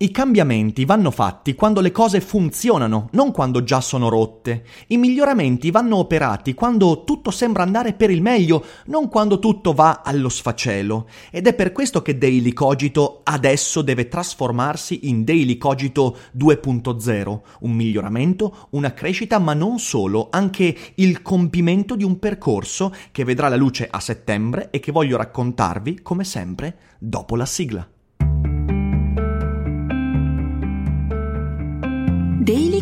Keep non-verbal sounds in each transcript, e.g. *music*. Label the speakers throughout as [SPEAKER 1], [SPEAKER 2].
[SPEAKER 1] I cambiamenti vanno fatti quando le cose funzionano, non quando già sono rotte. I miglioramenti vanno operati quando tutto sembra andare per il meglio, non quando tutto va allo sfacelo. Ed è per questo che Daily Cogito adesso deve trasformarsi in Daily Cogito 2.0, un miglioramento, una crescita, ma non solo, anche il compimento di un percorso che vedrà la luce a settembre e che voglio raccontarvi, come sempre, dopo la sigla.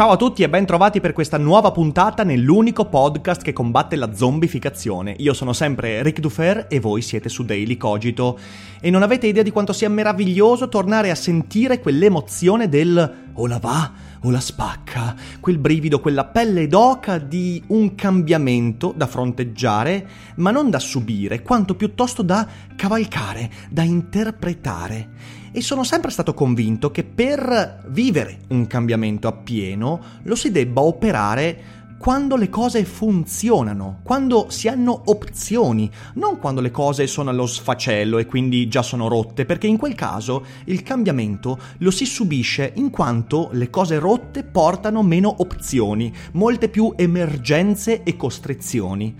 [SPEAKER 1] Ciao a tutti e ben trovati per questa nuova puntata nell'unico podcast che combatte la zombificazione. Io sono sempre Rick Dufer e voi siete su Daily Cogito. E non avete idea di quanto sia meraviglioso tornare a sentire quell'emozione del o la va o la spacca, quel brivido, quella pelle d'oca di un cambiamento da fronteggiare, ma non da subire, quanto piuttosto da cavalcare, da interpretare e sono sempre stato convinto che per vivere un cambiamento appieno lo si debba operare quando le cose funzionano, quando si hanno opzioni, non quando le cose sono allo sfacello e quindi già sono rotte, perché in quel caso il cambiamento lo si subisce in quanto le cose rotte portano meno opzioni, molte più emergenze e costrizioni.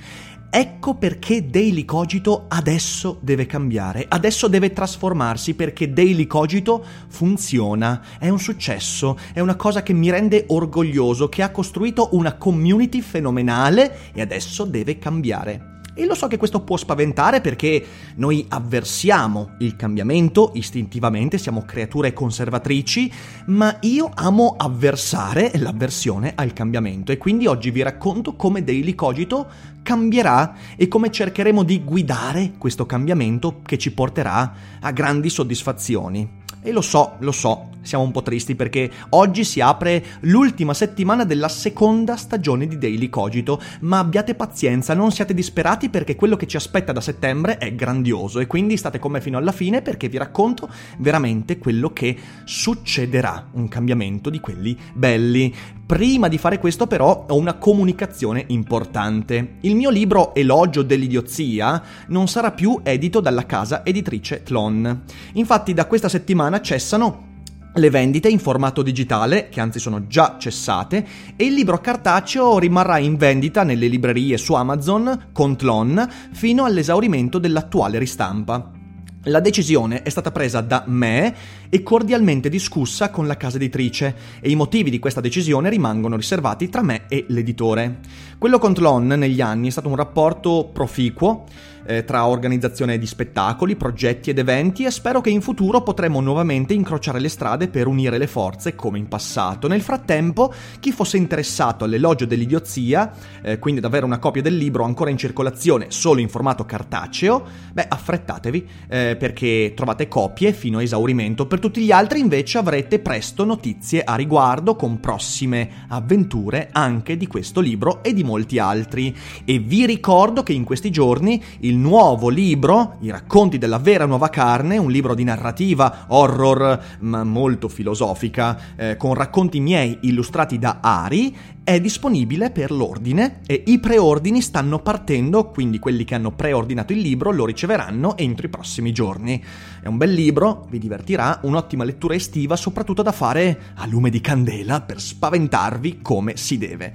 [SPEAKER 1] Ecco perché Daily Cogito adesso deve cambiare, adesso deve trasformarsi perché Daily Cogito funziona, è un successo, è una cosa che mi rende orgoglioso, che ha costruito una community fenomenale e adesso deve cambiare. E lo so che questo può spaventare perché noi avversiamo il cambiamento istintivamente, siamo creature conservatrici, ma io amo avversare l'avversione al cambiamento e quindi oggi vi racconto come Daily Cogito cambierà e come cercheremo di guidare questo cambiamento che ci porterà a grandi soddisfazioni. E lo so, lo so, siamo un po' tristi perché oggi si apre l'ultima settimana della seconda stagione di Daily Cogito, ma abbiate pazienza, non siate disperati perché quello che ci aspetta da settembre è grandioso e quindi state con me fino alla fine perché vi racconto veramente quello che succederà, un cambiamento di quelli belli. Prima di fare questo però ho una comunicazione importante. Il mio libro Elogio dell'idiozia non sarà più edito dalla casa editrice Tlon. Infatti da questa settimana cessano le vendite in formato digitale, che anzi sono già cessate, e il libro cartaceo rimarrà in vendita nelle librerie su Amazon con Tlon fino all'esaurimento dell'attuale ristampa. La decisione è stata presa da me e cordialmente discussa con la casa editrice e i motivi di questa decisione rimangono riservati tra me e l'editore. Quello con Tlon negli anni è stato un rapporto proficuo eh, tra organizzazione di spettacoli, progetti ed eventi e spero che in futuro potremo nuovamente incrociare le strade per unire le forze come in passato. Nel frattempo, chi fosse interessato all'elogio dell'idiozia, eh, quindi ad avere una copia del libro ancora in circolazione solo in formato cartaceo, beh, affrettatevi eh, perché trovate copie fino a esaurimento. Per tutti gli altri invece avrete presto notizie a riguardo con prossime avventure anche di questo libro e di molti altri. E vi ricordo che in questi giorni il nuovo libro, I racconti della vera nuova carne, un libro di narrativa horror ma molto filosofica, eh, con racconti miei illustrati da Ari, è disponibile per l'ordine e i preordini stanno partendo, quindi quelli che hanno preordinato il libro lo riceveranno entro i prossimi giorni. È un bel libro, vi divertirà, un'ottima lettura estiva, soprattutto da fare a lume di candela per spaventarvi come si deve.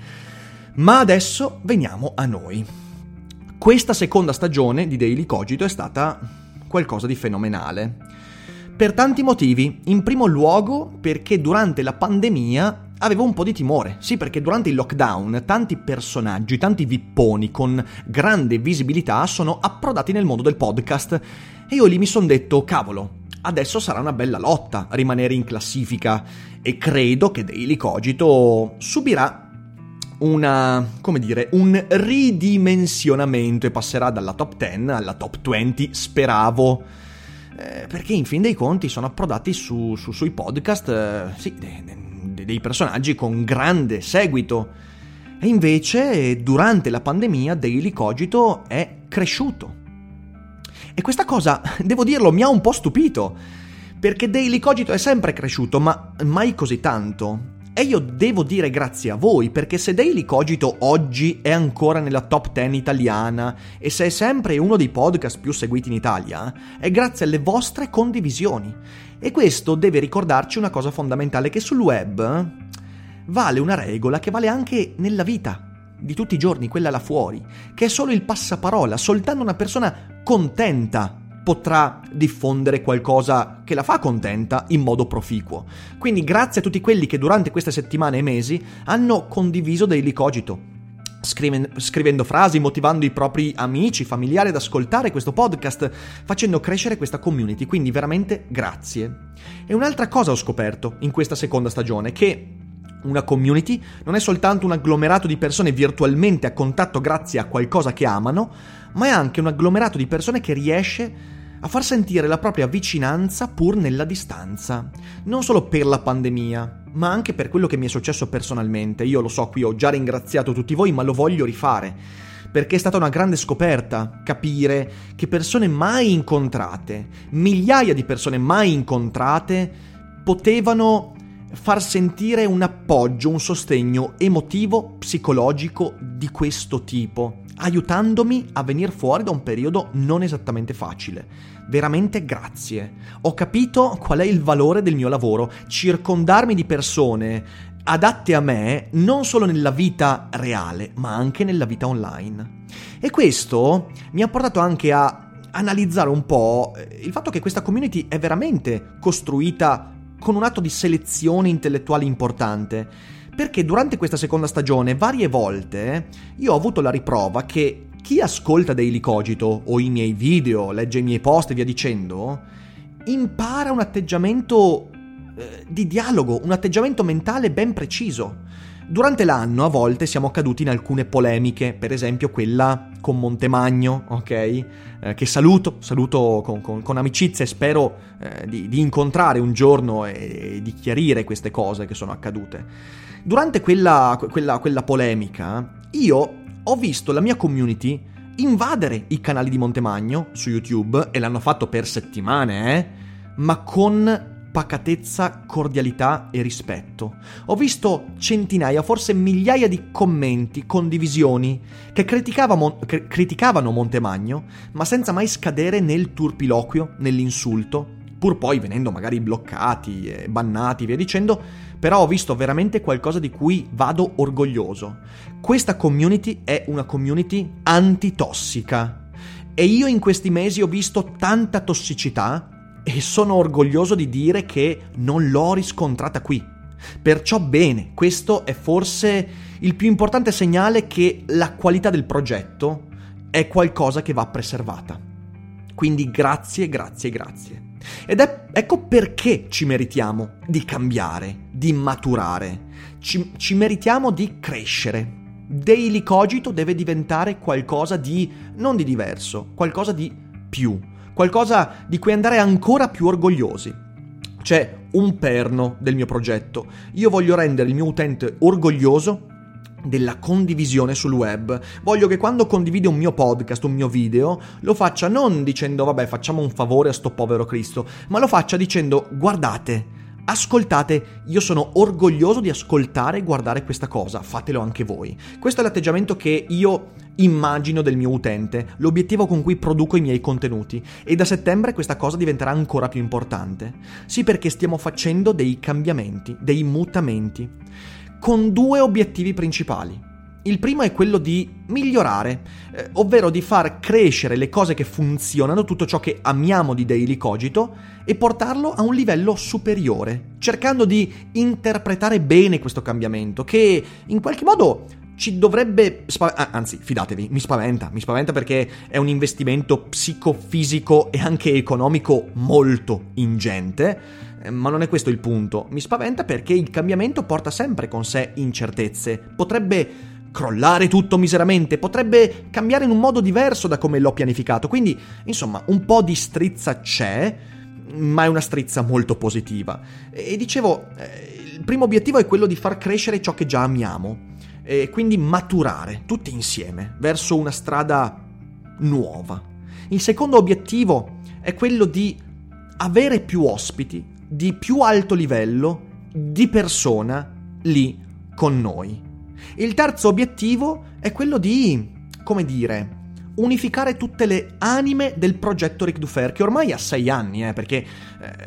[SPEAKER 1] Ma adesso veniamo a noi. Questa seconda stagione di Daily Cogito è stata qualcosa di fenomenale. Per tanti motivi. In primo luogo perché durante la pandemia avevo un po' di timore. Sì, perché durante il lockdown tanti personaggi, tanti vipponi con grande visibilità sono approdati nel mondo del podcast. E io lì mi sono detto, cavolo, adesso sarà una bella lotta rimanere in classifica e credo che Daily Cogito subirà una, come dire, un ridimensionamento e passerà dalla top 10 alla top 20, speravo. Eh, perché in fin dei conti sono approdati su, su, sui podcast eh, sì, de, de, dei personaggi con grande seguito. E invece durante la pandemia Daily Cogito è cresciuto. E questa cosa, *laughs* devo dirlo, mi ha un po' stupito. Perché Daily Cogito è sempre cresciuto, ma mai così tanto. E io devo dire grazie a voi, perché se Daily Cogito oggi è ancora nella top 10 italiana e se è sempre uno dei podcast più seguiti in Italia, è grazie alle vostre condivisioni. E questo deve ricordarci una cosa fondamentale, che sul web vale una regola che vale anche nella vita di tutti i giorni, quella là fuori, che è solo il passaparola, soltanto una persona contenta potrà diffondere qualcosa che la fa contenta in modo proficuo. Quindi grazie a tutti quelli che durante queste settimane e mesi hanno condiviso Daily Cogito, scrivendo frasi, motivando i propri amici, familiari ad ascoltare questo podcast, facendo crescere questa community. Quindi veramente grazie. E un'altra cosa ho scoperto in questa seconda stagione, che una community non è soltanto un agglomerato di persone virtualmente a contatto grazie a qualcosa che amano, ma è anche un agglomerato di persone che riesce a far sentire la propria vicinanza pur nella distanza. Non solo per la pandemia, ma anche per quello che mi è successo personalmente. Io lo so, qui ho già ringraziato tutti voi, ma lo voglio rifare. Perché è stata una grande scoperta capire che persone mai incontrate, migliaia di persone mai incontrate, potevano far sentire un appoggio, un sostegno emotivo, psicologico di questo tipo, aiutandomi a venire fuori da un periodo non esattamente facile veramente grazie. Ho capito qual è il valore del mio lavoro, circondarmi di persone adatte a me non solo nella vita reale, ma anche nella vita online. E questo mi ha portato anche a analizzare un po' eh, il fatto che questa community è veramente costruita con un atto di selezione intellettuale importante. Perché durante questa seconda stagione, varie volte, io ho avuto la riprova che chi ascolta Daily Cogito o i miei video, legge i miei post e via dicendo, impara un atteggiamento eh, di dialogo, un atteggiamento mentale ben preciso. Durante l'anno a volte siamo caduti in alcune polemiche, per esempio quella con Montemagno, ok? Eh, che saluto, saluto con, con, con amicizia e spero eh, di, di, incontrare un giorno e, e, di chiarire queste cose che sono accadute. Durante quella, quella, quella polemica io ho visto la mia community invadere i canali di Montemagno su YouTube e l'hanno fatto per settimane, eh? Ma con pacatezza, cordialità e rispetto. Ho visto centinaia, forse migliaia di commenti, condivisioni che criticavano, criticavano Montemagno, ma senza mai scadere nel turpiloquio, nell'insulto, pur poi venendo magari bloccati, e bannati, via dicendo, però ho visto veramente qualcosa di cui vado orgoglioso. Questa community è una community antitossica e io in questi mesi ho visto tanta tossicità e sono orgoglioso di dire che non l'ho riscontrata qui. Perciò bene, questo è forse il più importante segnale che la qualità del progetto è qualcosa che va preservata. Quindi grazie, grazie, grazie. Ed è, ecco perché ci meritiamo di cambiare, di maturare, ci, ci meritiamo di crescere. Daily Cogito deve diventare qualcosa di non di diverso, qualcosa di più, qualcosa di cui andare ancora più orgogliosi. C'è un perno del mio progetto. Io voglio rendere il mio utente orgoglioso della condivisione sul web. Voglio che quando condivide un mio podcast, un mio video, lo faccia non dicendo vabbè facciamo un favore a sto povero Cristo, ma lo faccia dicendo guardate, ascoltate, io sono orgoglioso di ascoltare e guardare questa cosa, fatelo anche voi. Questo è l'atteggiamento che io immagino del mio utente, l'obiettivo con cui produco i miei contenuti e da settembre questa cosa diventerà ancora più importante. Sì perché stiamo facendo dei cambiamenti, dei mutamenti con due obiettivi principali. Il primo è quello di migliorare, eh, ovvero di far crescere le cose che funzionano, tutto ciò che amiamo di Daily Cogito, e portarlo a un livello superiore, cercando di interpretare bene questo cambiamento, che in qualche modo ci dovrebbe... Spa- ah, anzi, fidatevi, mi spaventa, mi spaventa perché è un investimento psicofisico e anche economico molto ingente, eh, ma non è questo il punto. Mi spaventa perché il cambiamento porta sempre con sé incertezze. Potrebbe crollare tutto miseramente, potrebbe cambiare in un modo diverso da come l'ho pianificato. Quindi, insomma, un po' di strizza c'è, ma è una strizza molto positiva. E dicevo, eh, il primo obiettivo è quello di far crescere ciò che già amiamo e quindi maturare tutti insieme verso una strada nuova. Il secondo obiettivo è quello di avere più ospiti di più alto livello di persona lì con noi. Il terzo obiettivo è quello di, come dire, unificare tutte le anime del progetto Ric Dufer, che ormai ha sei anni, eh, perché eh,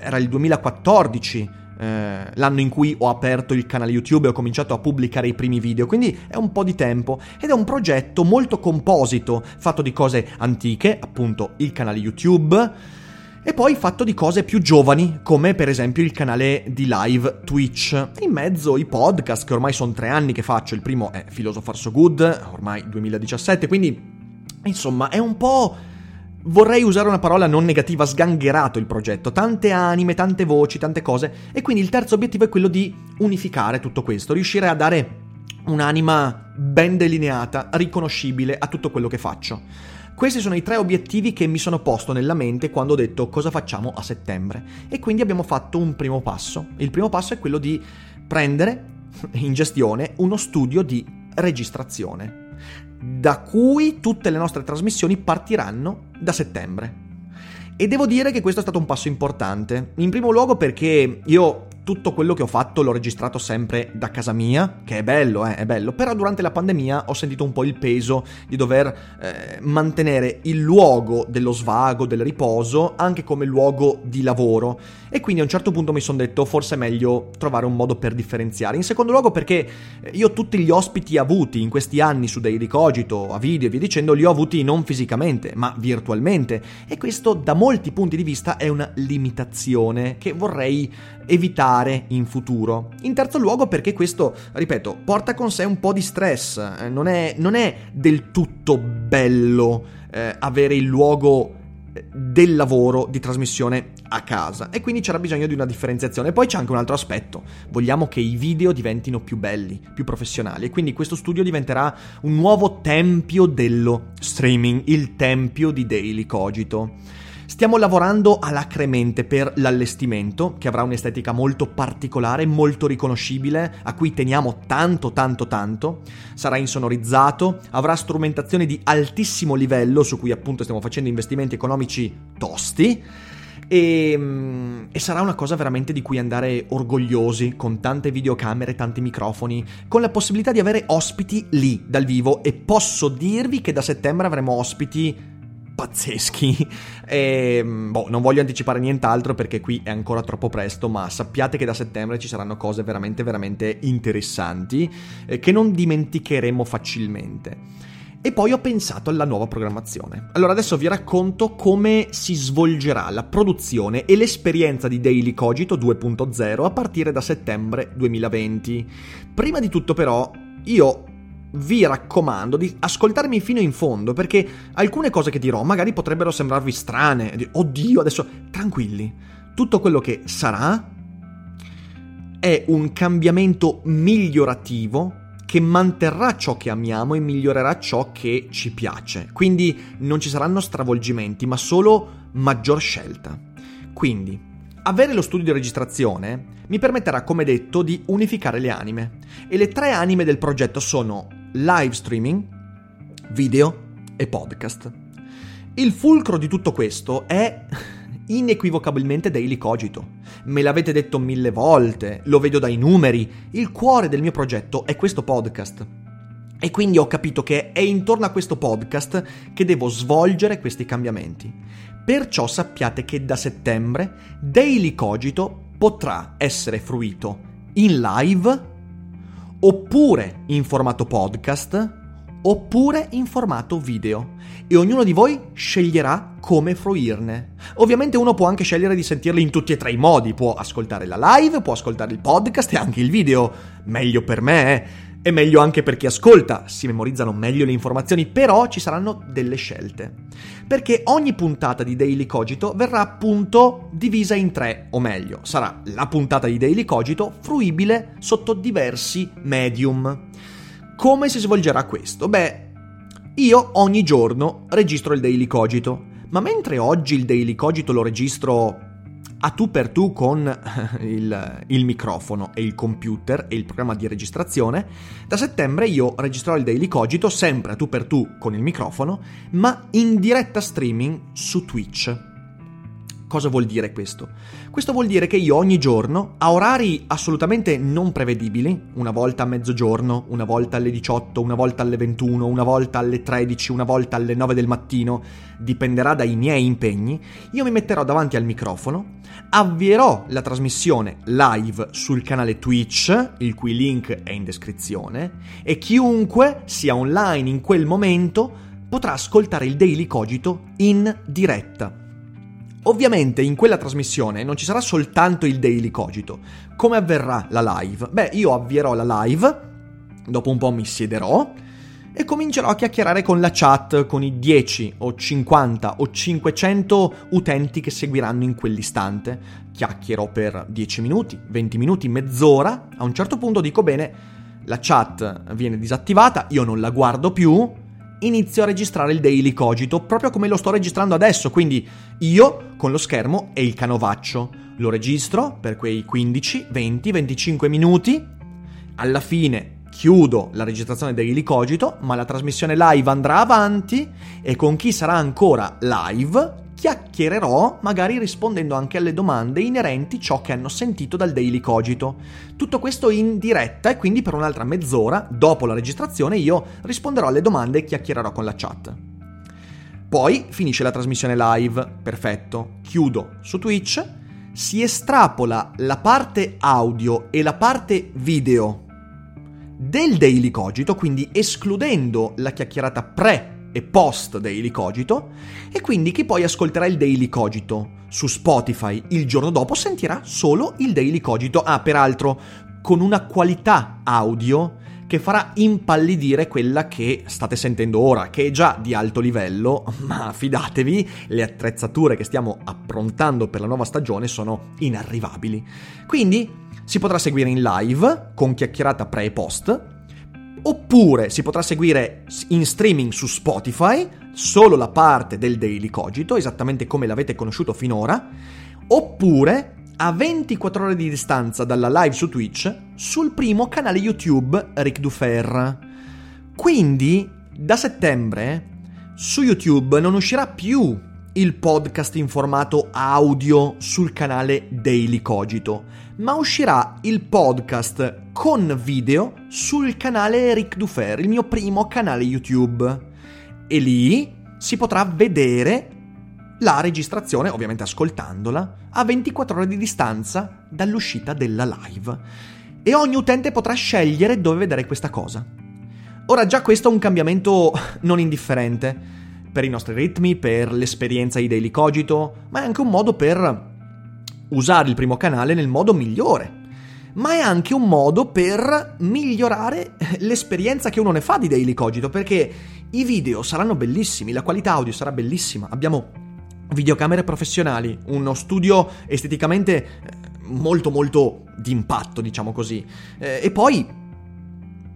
[SPEAKER 1] era il 2014 eh, l'anno in cui ho aperto il canale YouTube e ho cominciato a pubblicare i primi video, quindi è un po' di tempo. Ed è un progetto molto composito, fatto di cose antiche, appunto il canale YouTube, e poi fatto di cose più giovani, come per esempio il canale di live Twitch. In mezzo i podcast, che ormai sono tre anni che faccio, il primo è Philosopher So Good, ormai 2017, quindi insomma è un po' vorrei usare una parola non negativa, sgangherato il progetto, tante anime, tante voci, tante cose, e quindi il terzo obiettivo è quello di unificare tutto questo, riuscire a dare un'anima ben delineata, riconoscibile a tutto quello che faccio. Questi sono i tre obiettivi che mi sono posto nella mente quando ho detto cosa facciamo a settembre. E quindi abbiamo fatto un primo passo. Il primo passo è quello di prendere in gestione uno studio di registrazione da cui tutte le nostre trasmissioni partiranno da settembre. E devo dire che questo è stato un passo importante. In primo luogo perché io tutto quello che ho fatto l'ho registrato sempre da casa mia, che è bello, eh, è bello, però durante la pandemia ho sentito un po' il peso di dover eh, mantenere il luogo dello svago, del riposo, anche come luogo di lavoro. E quindi a un certo punto mi sono detto forse è meglio trovare un modo per differenziare. In secondo luogo perché io tutti gli ospiti avuti in questi anni su Daily Cogito, a video e via dicendo, li ho avuti non fisicamente, ma virtualmente. E questo da molti punti di vista è una limitazione che vorrei evitare in futuro. In terzo luogo perché questo, ripeto, porta con sé un po' di stress, eh, non, è, non, è, del tutto bello eh, avere il luogo eh, del lavoro di trasmissione a casa e quindi c'era bisogno di una differenziazione. Poi c'è anche un altro aspetto, vogliamo che i video diventino più belli, più professionali e quindi questo studio diventerà un nuovo tempio dello streaming, il tempio di Daily Cogito. Stiamo lavorando alacremente per l'allestimento, che avrà un'estetica molto particolare, molto riconoscibile, a cui teniamo tanto tanto tanto. Sarà insonorizzato, avrà strumentazione di altissimo livello, su cui appunto stiamo facendo investimenti economici tosti. E, mm, e, sarà una cosa veramente di cui andare orgogliosi, con tante videocamere, tanti microfoni, con la possibilità di avere ospiti lì dal vivo e posso dirvi che da settembre avremo ospiti pazzeschi. E, *laughs* ehm, boh, non voglio anticipare nient'altro perché qui è ancora troppo presto, ma sappiate che da settembre ci saranno cose veramente, veramente interessanti eh, che non dimenticheremo facilmente. E poi ho pensato alla nuova programmazione. Allora adesso vi racconto come si svolgerà la produzione e l'esperienza di Daily Cogito 2.0 a partire da settembre 2020. Prima di tutto però io vi raccomando di ascoltarmi fino in fondo perché alcune cose che dirò magari potrebbero sembrarvi strane. Oddio, adesso tranquilli. Tutto quello che sarà è un cambiamento migliorativo che manterrà ciò che amiamo e migliorerà ciò che ci piace. Quindi non ci saranno stravolgimenti, ma solo maggior scelta. Quindi, avere lo studio di registrazione mi permetterà, come detto, di unificare le anime. E le tre anime del progetto sono live streaming, video e podcast. Il fulcro di tutto questo è inequivocabilmente Daily Cogito. Me l'avete detto mille volte, lo vedo dai numeri, il cuore del mio progetto è questo podcast. E quindi ho capito che è intorno a questo podcast che devo svolgere questi cambiamenti. Perciò sappiate che da settembre Daily Cogito potrà essere fruito in live oppure in formato podcast, oppure in formato video. E ognuno di voi sceglierà come fruirne. Ovviamente uno può anche scegliere di sentirli in tutti e tre i modi, può ascoltare la live, può ascoltare il podcast e anche il video. Meglio per me, È meglio anche per chi ascolta, si memorizzano meglio le informazioni, però ci saranno delle scelte. Perché ogni puntata di Daily Cogito verrà appunto divisa in tre, o meglio, sarà la puntata di Daily Cogito fruibile sotto diversi medium. Come si svolgerà questo? Beh, io ogni giorno registro il Daily Cogito, ma mentre oggi il Daily Cogito lo registro a tu per tu con il, il, microfono e il computer e il programma di registrazione, da settembre io registrerò il Daily Cogito sempre a tu per tu con il microfono, ma in diretta streaming su Twitch. Cosa vuol dire questo? Questo vuol dire che io ogni giorno, a orari assolutamente non prevedibili, una volta a mezzogiorno, una volta alle 18, una volta alle 21, una volta alle 13, una volta alle 9 del mattino, dipenderà dai miei impegni, io mi metterò davanti al microfono, avvierò la trasmissione live sul canale Twitch, il cui link è in descrizione, e chiunque sia online in quel momento potrà ascoltare il Daily Cogito in diretta. Ovviamente in quella trasmissione non ci sarà soltanto il Daily Cogito. Come avverrà la live? Beh, io avvierò la live, dopo un po' mi siederò e comincerò a chiacchierare con la chat, con i 10 o 50 o 500 utenti che seguiranno in quell'istante. Chiacchierò per 10 minuti, 20 minuti, mezz'ora. A un certo punto dico bene, la chat viene disattivata, io non la guardo più, inizio a registrare il Daily Cogito, proprio come lo sto registrando adesso, quindi io con lo schermo e il canovaccio. Lo registro per quei 15, 20, 25 minuti. Alla fine chiudo la registrazione del Cogito, ma la trasmissione live andrà avanti e con chi sarà ancora live chiacchiererò, magari rispondendo anche alle domande inerenti ciò che hanno sentito dal Daily Cogito. Tutto questo in diretta e quindi per un'altra mezz'ora, dopo la registrazione, io risponderò alle domande e chiacchiererò con la chat. Poi finisce la trasmissione live, perfetto, chiudo su Twitch, si estrapola la parte audio e la parte video del Daily Cogito, quindi escludendo la chiacchierata pre e post Daily Cogito e quindi chi poi ascolterà il Daily Cogito su Spotify il giorno dopo sentirà solo il Daily Cogito. Ah, peraltro, con una qualità audio che farà impallidire quella che state sentendo ora, che è già di alto livello, *laughs* ma fidatevi, le attrezzature che stiamo approntando per la nuova stagione sono inarrivabili. Quindi si potrà seguire in live con chiacchierata pre e post oppure si potrà seguire in streaming su Spotify solo la parte del Daily Cogito, esattamente come l'avete conosciuto finora, oppure a 24 ore di distanza dalla live su Twitch sul primo canale YouTube Ric Dufer. Quindi da settembre su YouTube non uscirà più il podcast in formato audio sul canale Daily Cogito, ma uscirà il podcast con video sul canale Eric Dufer, il mio primo canale YouTube. E lì si potrà vedere la registrazione, ovviamente ascoltandola, a 24 ore di distanza dall'uscita della live. E ogni utente potrà scegliere dove vedere questa cosa. Ora già questo è un cambiamento *laughs* non indifferente per i nostri ritmi, per l'esperienza di Daily Cogito, ma è anche un modo per usare il primo canale nel modo migliore. Ma è anche un modo per migliorare l'esperienza che uno ne fa di Daily Cogito, perché i video saranno bellissimi, la qualità audio sarà bellissima, abbiamo videocamere professionali, uno studio esteticamente eh, molto molto d'impatto, diciamo così, eh, e poi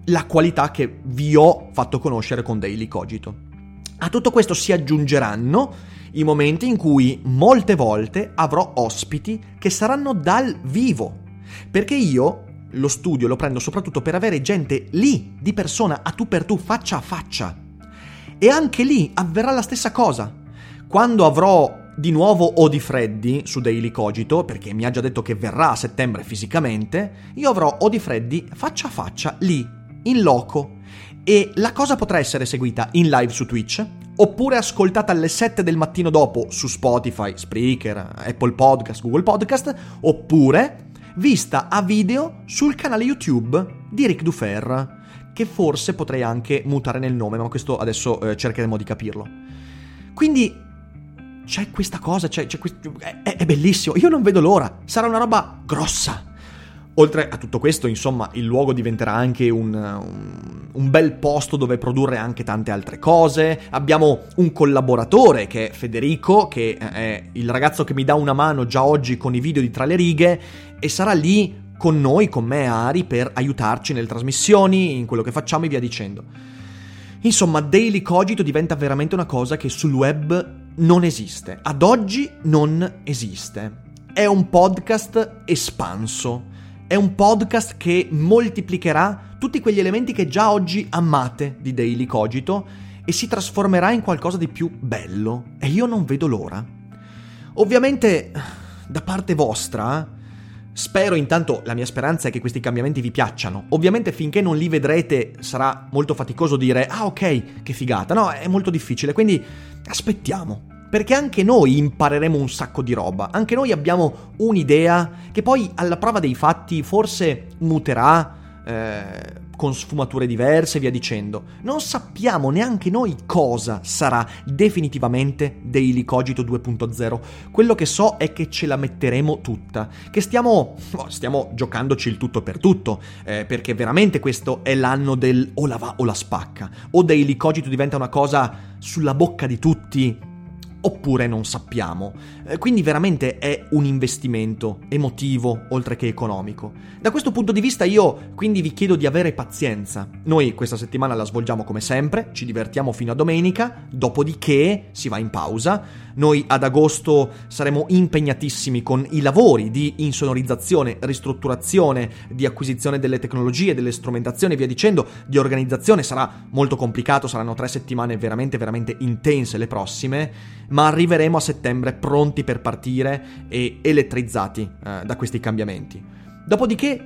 [SPEAKER 1] la qualità che vi ho fatto conoscere con Daily Cogito. A tutto questo si aggiungeranno i momenti in cui molte volte avrò ospiti che saranno dal vivo. Perché io lo studio lo prendo soprattutto per avere gente lì, di persona, a tu per tu, faccia a faccia. E anche lì avverrà la stessa cosa. Quando avrò di nuovo Odi Freddy su Daily Cogito, perché mi ha già detto che verrà a settembre fisicamente, io avrò Odi Freddy faccia a faccia lì, in loco, e la cosa potrà essere seguita in live su Twitch, oppure ascoltata alle 7 del mattino dopo su Spotify, Spreaker, Apple Podcast, Google Podcast, oppure vista a video sul canale YouTube di Ric Dufer, che forse potrei anche mutare nel nome, ma questo adesso eh, cercheremo di capirlo. Quindi c'è questa cosa, c'è, c'è quest... è, è bellissimo, io non vedo l'ora, sarà una roba grossa Oltre a tutto questo, insomma, il luogo diventerà anche un, un, bel posto dove produrre anche tante altre cose. Abbiamo un collaboratore che è Federico, che è il ragazzo che mi dà una mano già oggi con i video di Tra le righe e sarà lì con noi, con me e Ari, per aiutarci nelle trasmissioni, in quello che facciamo e via dicendo. Insomma, Daily Cogito diventa veramente una cosa che sul web non esiste. Ad oggi non esiste. È un podcast espanso è un podcast che moltiplicherà tutti quegli elementi che già oggi amate di Daily Cogito e si trasformerà in qualcosa di più bello. E io non vedo l'ora. Ovviamente, da parte vostra, spero intanto, la mia speranza è che questi cambiamenti vi piacciono. Ovviamente finché non li vedrete sarà molto faticoso dire, ah ok, che figata. No, è molto difficile, quindi aspettiamo perché anche noi impareremo un sacco di roba, anche noi abbiamo un'idea che poi alla prova dei fatti forse muterà eh, con sfumature diverse e via dicendo. Non sappiamo neanche noi cosa sarà definitivamente Daily Cogito 2.0. Quello che so è che ce la metteremo tutta, che stiamo, oh, stiamo giocandoci il tutto per tutto, eh, perché veramente questo è l'anno del o la va o la spacca, o Daily Cogito diventa una cosa sulla bocca di tutti oppure non sappiamo. Eh, quindi veramente è un investimento emotivo oltre che economico. Da questo punto di vista io quindi vi chiedo di avere pazienza. Noi questa settimana la svolgiamo come sempre, ci divertiamo fino a domenica, dopodiché si va in pausa. Noi ad agosto saremo impegnatissimi con i lavori di insonorizzazione, ristrutturazione, di acquisizione delle tecnologie, delle strumentazioni e via dicendo, di organizzazione. Sarà molto complicato, saranno tre settimane veramente, veramente intense le prossime, ma arriveremo a settembre pronti per partire e elettrizzati eh, da questi cambiamenti. Dopodiché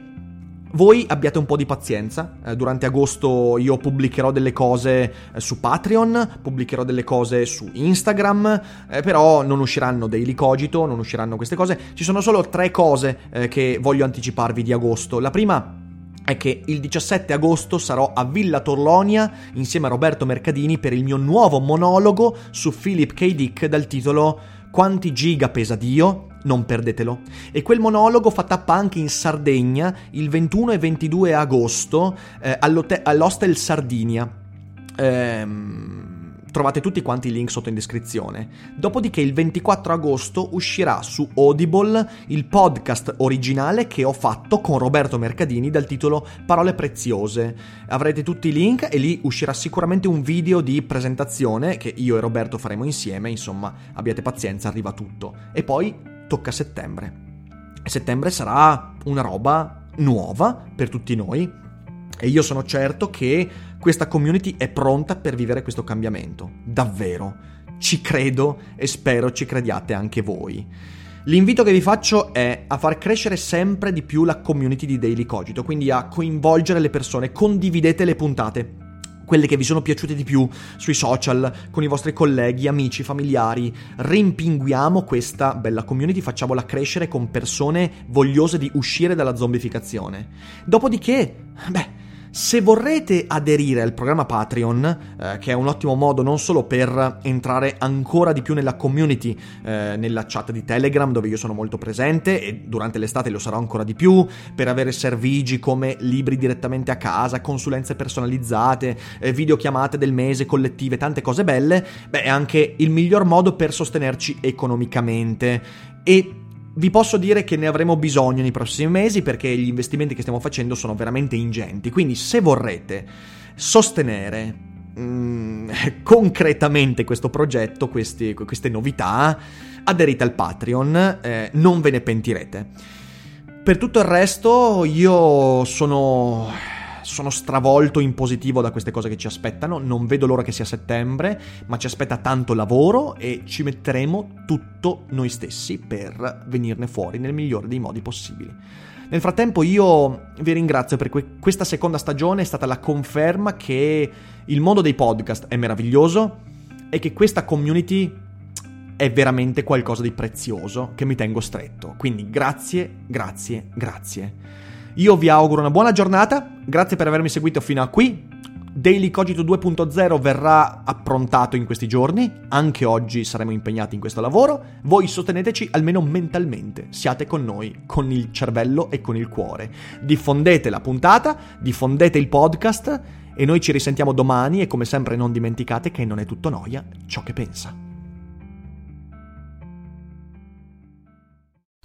[SPEAKER 1] voi abbiate un po' di pazienza, eh, durante agosto io pubblicherò delle cose eh, su Patreon, pubblicherò delle cose su Instagram, eh, però non usciranno dei licogito, non usciranno queste cose. Ci sono solo tre cose eh, che voglio anticiparvi di agosto. La prima è che il 17 agosto sarò a Villa Torlonia insieme a Roberto Mercadini per il mio nuovo monologo su Philip K. Dick dal titolo Quanti giga pesa Dio? Non perdetelo. E quel monologo fa tappa anche in Sardegna il 21 e 22 agosto eh, all'Hostel Sardinia. Ehm trovate tutti quanti i link sotto in descrizione. Dopodiché il 24 agosto uscirà su Audible il podcast originale che ho fatto con Roberto Mercadini dal titolo Parole preziose. Avrete tutti i link e lì uscirà sicuramente un video di presentazione che io e Roberto faremo insieme, insomma, abbiate pazienza, arriva tutto. E poi tocca settembre. Settembre sarà una roba nuova per tutti noi e io sono certo che questa community è pronta per vivere questo cambiamento. Davvero. Ci credo e spero ci crediate anche voi. L'invito che vi faccio è a far crescere sempre di più la community di Daily Cogito, quindi a coinvolgere le persone, condividete le puntate quelle che vi sono piaciute di più sui social, con i vostri colleghi, amici, familiari. Rimpinguiamo questa bella community, facciamola crescere con persone vogliose di uscire dalla zombificazione. Dopodiché, beh, se vorrete aderire al programma Patreon, eh, che è un ottimo modo non solo per entrare ancora di più nella community, eh, nella chat di Telegram dove io sono molto presente e durante l'estate lo sarò ancora di più, per avere servigi come libri direttamente a casa, consulenze personalizzate, eh, videochiamate del mese, collettive, tante cose belle, beh è anche il miglior modo per sostenerci economicamente. E vi posso dire che ne avremo bisogno nei prossimi mesi perché gli investimenti che stiamo facendo sono veramente ingenti. Quindi se vorrete sostenere mm, *laughs* concretamente questo progetto, questi, queste novità, aderite al Patreon, eh, non ve ne pentirete. Per tutto il resto io sono sono stravolto in positivo da queste cose che ci aspettano, non vedo l'ora che sia settembre, ma ci aspetta tanto lavoro e ci metteremo tutto noi stessi per venirne fuori nel migliore dei modi possibili. Nel frattempo io vi ringrazio perché questa seconda stagione è stata la conferma che il mondo dei podcast è meraviglioso e che questa community è veramente qualcosa di prezioso che mi tengo stretto. Quindi grazie, grazie, grazie. Io vi auguro una buona giornata, grazie per avermi seguito fino a qui. Daily Cogito 2.0 verrà approntato in questi giorni, anche oggi saremo impegnati in questo lavoro. Voi sosteneteci almeno mentalmente, siate con noi, con il cervello e con il cuore. Diffondete la puntata, diffondete il podcast e noi ci risentiamo domani e come sempre non dimenticate che non è tutto noia ciò che pensa.